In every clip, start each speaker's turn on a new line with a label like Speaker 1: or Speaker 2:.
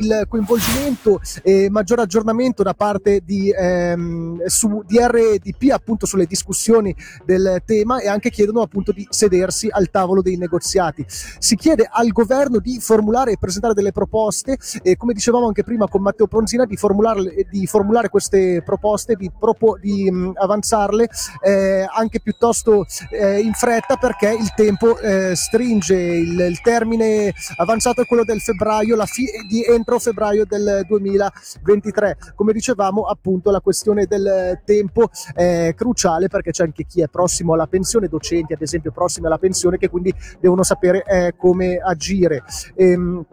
Speaker 1: il coinvolgimento e maggior aggiornamento da parte di, ehm, su, di RDP appunto sulle discussioni del tema e anche chiedono appunto di sedersi al tavolo dei negoziati. Si chiede al governo di formulare e presentare delle proposte e come dicevamo anche prima con Matteo Pronzina di, di formulare queste proposte, di, propo, di mh, avanzarle eh, anche piuttosto eh, in fretta perché il tempo eh, stringe, il, il, termine avanzato è quello del febbraio, la fi- di entro febbraio del 2023. Come dicevamo appunto la questione del tempo è cruciale perché c'è anche chi è prossimo alla pensione, docenti ad esempio prossimi alla pensione che quindi devono sapere eh, come agire. Ehm,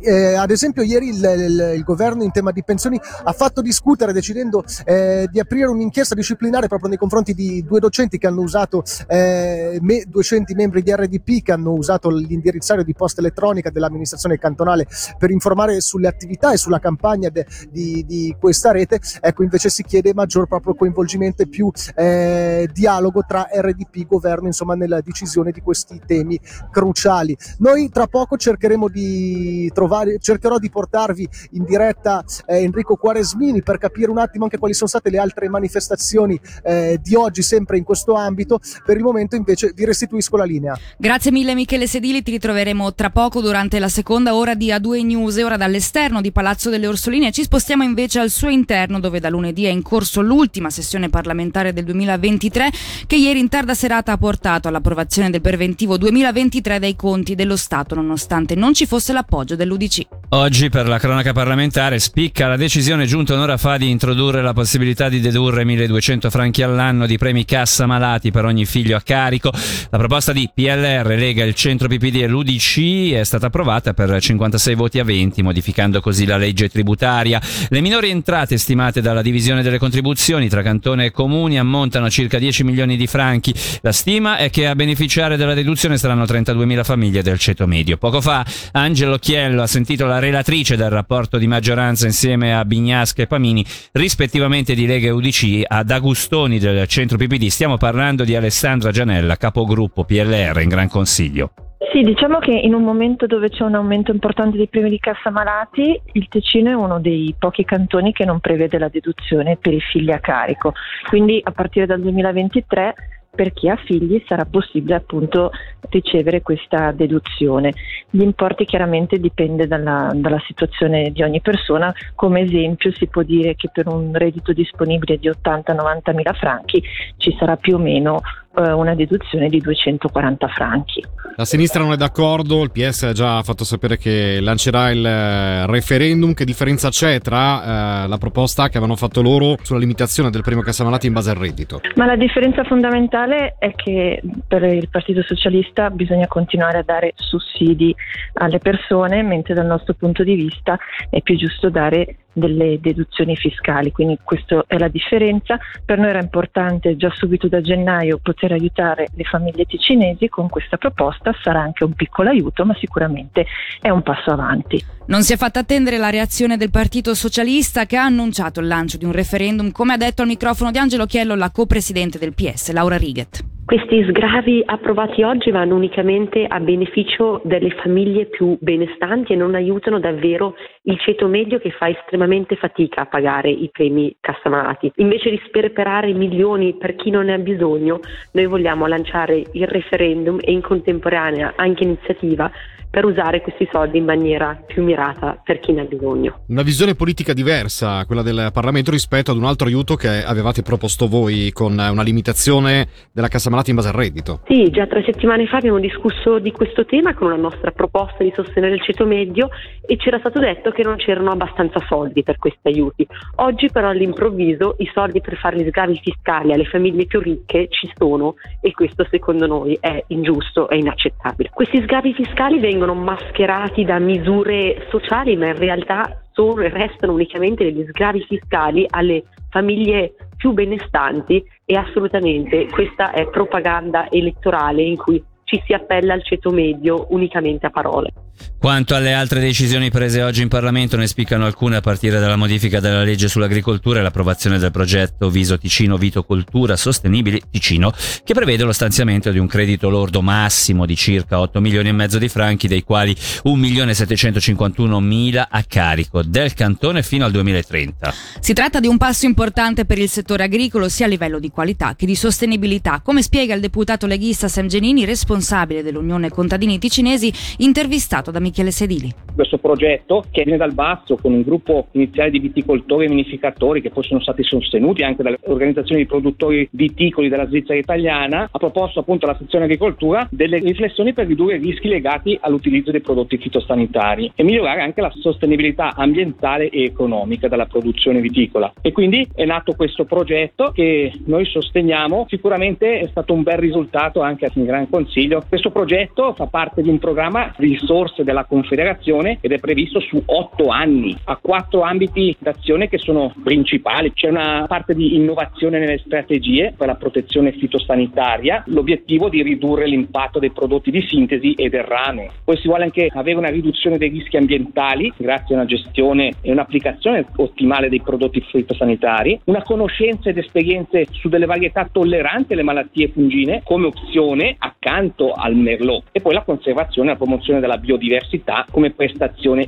Speaker 1: eh, ad esempio ieri il, il, il, governo in tema di pensioni ha fatto discutere decidendo eh, di aprire un'inchiesta disciplinare proprio nei confronti di due docenti che hanno usato, eh, me, docenti membri di RDP che hanno usato l'indirizzario di posta elettronica dell'amministrazione cantonale per informare sulle attività e sulla campagna de, di, di, questa rete. Ecco, invece si chiede maggior proprio coinvolgimento e più eh, dialogo tra RDP e governo, insomma, nella decisione di questi temi cruciali. Noi tra poco cercheremo di trovare trovare, cercherò di portarvi in diretta eh, Enrico Quaresmini per capire un attimo anche quali sono state le altre manifestazioni eh, di oggi sempre in questo ambito. Per il momento invece vi restituisco la linea.
Speaker 2: Grazie mille Michele Sedili, ti ritroveremo tra poco durante la seconda ora di A2 News e ora dall'esterno di Palazzo delle Orsoline ci spostiamo invece al suo interno dove da lunedì è in corso l'ultima sessione parlamentare del 2023 che ieri in tarda serata ha portato all'approvazione del preventivo 2023 dei conti dello Stato nonostante non ci fosse l'appoggio dell'UDC. UDC.
Speaker 3: Oggi per la cronaca parlamentare spicca la decisione giunta un'ora fa di introdurre la possibilità di dedurre 1200 franchi all'anno di premi cassa malati per ogni figlio a carico. La proposta di PLR, Lega, il Centro PPD e l'UDC è stata approvata per 56 voti a 20, modificando così la legge tributaria. Le minori entrate stimate dalla divisione delle contribuzioni tra cantone e comuni ammontano a circa 10 milioni di franchi. La stima è che a beneficiare della deduzione saranno 32.000 famiglie del ceto medio. Poco fa Angelo Chiello ha sentito la relatrice del rapporto di maggioranza insieme a Bignasca e Pamini, rispettivamente di Lega e UDC, ad Agustoni del centro PPD. Stiamo parlando di Alessandra Gianella, capogruppo PLR in Gran Consiglio.
Speaker 4: Sì, diciamo che in un momento dove c'è un aumento importante dei premi di cassa malati, il Ticino è uno dei pochi cantoni che non prevede la deduzione per i figli a carico. Quindi a partire dal 2023 per chi ha figli sarà possibile appunto ricevere questa deduzione. Gli importi chiaramente dipende dalla, dalla, situazione di ogni persona, come esempio si può dire che per un reddito disponibile di 80-90 mila franchi ci sarà più o meno eh, una deduzione di 240 franchi.
Speaker 5: La sinistra non è d'accordo, il PS ha già fatto sapere che lancerà il eh, referendum. Che differenza c'è tra eh, la proposta che avevano fatto loro sulla limitazione del premio Cassamalati in base al reddito?
Speaker 4: Ma la differenza fondamentale è che per il Partito Socialista bisogna continuare a dare sussidi alle persone, mentre dal nostro punto di vista è più giusto dare delle deduzioni fiscali, quindi questa è la differenza. Per noi era importante già subito da gennaio poter aiutare le famiglie ticinesi con questa proposta, sarà anche un piccolo aiuto, ma sicuramente è un passo avanti.
Speaker 2: Non si è fatta attendere la reazione del Partito Socialista che ha annunciato il lancio di un referendum, come ha detto al microfono di Angelo Chiello la co-presidente del PS, Laura Righet.
Speaker 6: Questi sgravi approvati oggi vanno unicamente a beneficio delle famiglie più benestanti e non aiutano davvero il ceto medio che fa estremamente fatica a pagare i premi cassamalati. Invece di sperperare milioni per chi non ne ha bisogno, noi vogliamo lanciare il referendum e in contemporanea anche iniziativa per usare questi soldi in maniera più mirata per chi ne ha bisogno.
Speaker 5: Una visione politica diversa, quella del Parlamento, rispetto ad un altro aiuto che avevate proposto voi con una limitazione della cassa malati in base al reddito.
Speaker 6: Sì, già tre settimane fa abbiamo discusso di questo tema con una nostra proposta di sostenere il ceto medio e ci era stato detto che non c'erano abbastanza soldi per questi aiuti. Oggi però all'improvviso i soldi per fare gli sgravi fiscali alle famiglie più ricche ci sono e questo secondo noi è ingiusto e inaccettabile. Questi sgravi fiscali vengono vengono mascherati da misure sociali, ma in realtà sono restano unicamente degli sgravi fiscali alle famiglie più benestanti e assolutamente questa è propaganda elettorale in cui ci si appella al ceto medio unicamente a parole.
Speaker 3: Quanto alle altre decisioni prese oggi in Parlamento, ne spiccano alcune a partire dalla modifica della legge sull'agricoltura e l'approvazione del progetto Viso Ticino Vitocoltura Sostenibile Ticino, che prevede lo stanziamento di un credito lordo massimo di circa 8 milioni e mezzo di franchi, dei quali 1 milione 751 mila a carico del cantone fino al 2030.
Speaker 2: Si tratta di un passo importante per il settore agricolo sia a livello di qualità che di sostenibilità, come spiega il deputato leghista Sam Genini, responsabile dell'Unione Contadini Ticinesi, intervistato da Michele Sedili.
Speaker 7: Questo progetto che viene dal basso con un gruppo iniziale di viticoltori e vinificatori che poi sono stati sostenuti anche dalle organizzazioni di produttori viticoli della Svizzera italiana ha proposto appunto alla sezione agricoltura delle riflessioni per ridurre i rischi legati all'utilizzo dei prodotti fitosanitari e migliorare anche la sostenibilità ambientale e economica della produzione viticola. E quindi è nato questo progetto che noi sosteniamo, sicuramente è stato un bel risultato anche in Gran Consiglio. Questo progetto fa parte di un programma risorse della Confederazione ed è previsto su otto anni. Ha quattro ambiti d'azione che sono principali. C'è una parte di innovazione nelle strategie per la protezione fitosanitaria, l'obiettivo di ridurre l'impatto dei prodotti di sintesi e del rame. Poi si vuole anche avere una riduzione dei rischi ambientali grazie a una gestione e un'applicazione ottimale dei prodotti fitosanitari, una conoscenza ed esperienze su delle varietà tolleranti alle malattie fungine come opzione accanto al merlot e poi la conservazione e la promozione della biodiversità come prestazione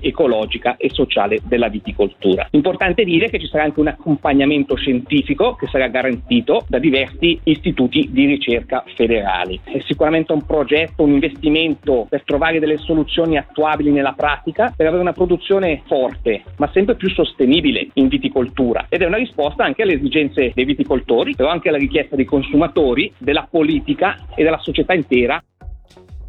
Speaker 7: ecologica e sociale della viticoltura. Importante dire che ci sarà anche un accompagnamento scientifico che sarà garantito da diversi istituti di ricerca federali. È sicuramente un progetto, un investimento per trovare delle soluzioni attuabili nella pratica per avere una produzione forte ma sempre più sostenibile in viticoltura ed è una risposta anche alle esigenze dei viticoltori però anche alla richiesta dei consumatori, della politica e della società intera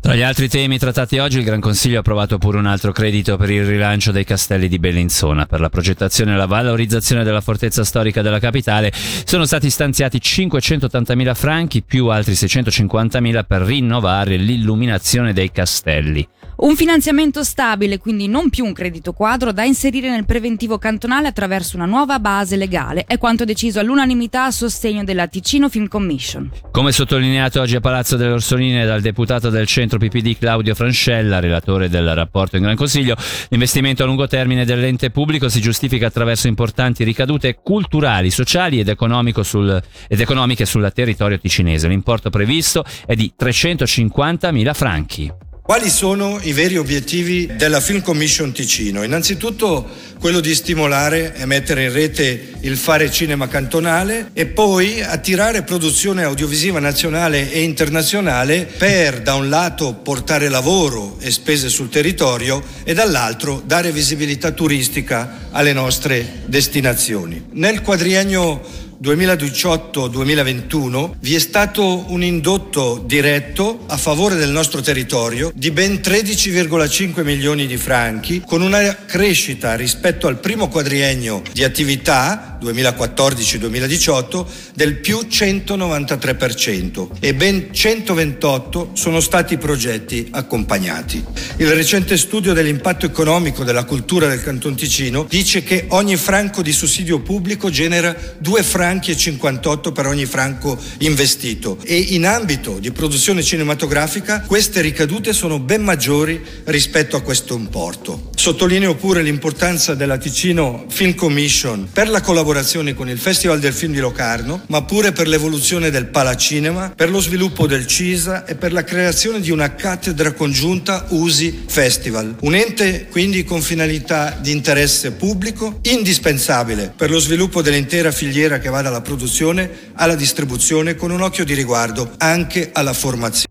Speaker 3: tra gli altri temi trattati oggi, il Gran Consiglio ha approvato pure un altro credito per il rilancio dei castelli di Bellinzona. Per la progettazione e la valorizzazione della fortezza storica della capitale sono stati stanziati 580.000 franchi più altri 650.000 per rinnovare l'illuminazione dei castelli.
Speaker 2: Un finanziamento stabile, quindi non più un credito quadro, da inserire nel preventivo cantonale attraverso una nuova base legale, è quanto deciso all'unanimità a sostegno della Ticino Film Commission.
Speaker 3: Come sottolineato oggi a Palazzo delle Orsoline dal deputato del centro PPD Claudio Francella, relatore del rapporto in Gran Consiglio, l'investimento a lungo termine dell'ente pubblico si giustifica attraverso importanti ricadute culturali, sociali ed, sul, ed economiche sul territorio ticinese. L'importo previsto è di 350.000 franchi.
Speaker 8: Quali sono i veri obiettivi della Film Commission Ticino? Innanzitutto quello di stimolare e mettere in rete il fare cinema cantonale e poi attirare produzione audiovisiva nazionale e internazionale per da un lato portare lavoro e spese sul territorio e dall'altro dare visibilità turistica alle nostre destinazioni. Nel quadriennio 2018-2021 vi è stato un indotto diretto a favore del nostro territorio di ben 13,5 milioni di franchi con una crescita rispetto al primo quadriennio di attività 2014-2018 del più 193% e ben 128 sono stati i progetti accompagnati. Il recente studio dell'impatto economico della cultura del Canton Ticino dice che ogni franco di sussidio pubblico genera due franchi franchi e 58 per ogni franco investito e in ambito di produzione cinematografica queste ricadute sono ben maggiori rispetto a questo importo. Sottolineo pure l'importanza della Ticino Film Commission per la collaborazione con il Festival del Film di Locarno, ma pure per l'evoluzione del Palacinema, per lo sviluppo del CISA e per la creazione di una cattedra congiunta USI Festival, un ente quindi con finalità di interesse pubblico indispensabile per lo sviluppo dell'intera filiera che va dalla produzione alla distribuzione con un occhio di riguardo anche alla formazione.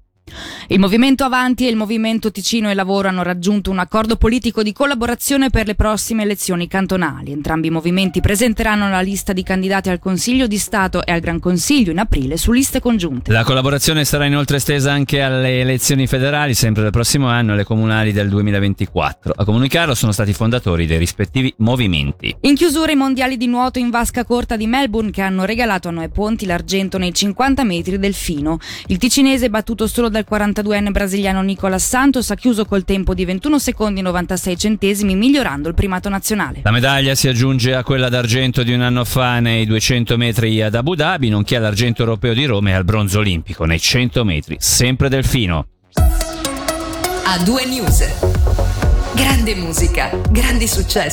Speaker 2: Il Movimento Avanti e il Movimento Ticino e Lavoro hanno raggiunto un accordo politico di collaborazione per le prossime elezioni cantonali. Entrambi i movimenti presenteranno la lista di candidati al Consiglio di Stato e al Gran Consiglio in aprile su liste congiunte.
Speaker 3: La collaborazione sarà inoltre estesa anche alle elezioni federali, sempre del prossimo anno, e alle comunali del 2024. A comunicarlo sono stati i fondatori dei rispettivi movimenti.
Speaker 2: In chiusura i mondiali di nuoto in vasca corta di Melbourne che hanno regalato a Noè Ponti l'argento nei 50 metri del fino. Il ticinese battuto solo dal 42 32enne brasiliano Nicolas Santos ha chiuso col tempo di 21 secondi e 96 centesimi, migliorando il primato nazionale.
Speaker 3: La medaglia si aggiunge a quella d'argento di un anno fa nei 200 metri ad Abu Dhabi, nonché all'argento europeo di Roma e al bronzo olimpico nei 100 metri, sempre del fino.
Speaker 9: A due news. Grande musica, grandi successi.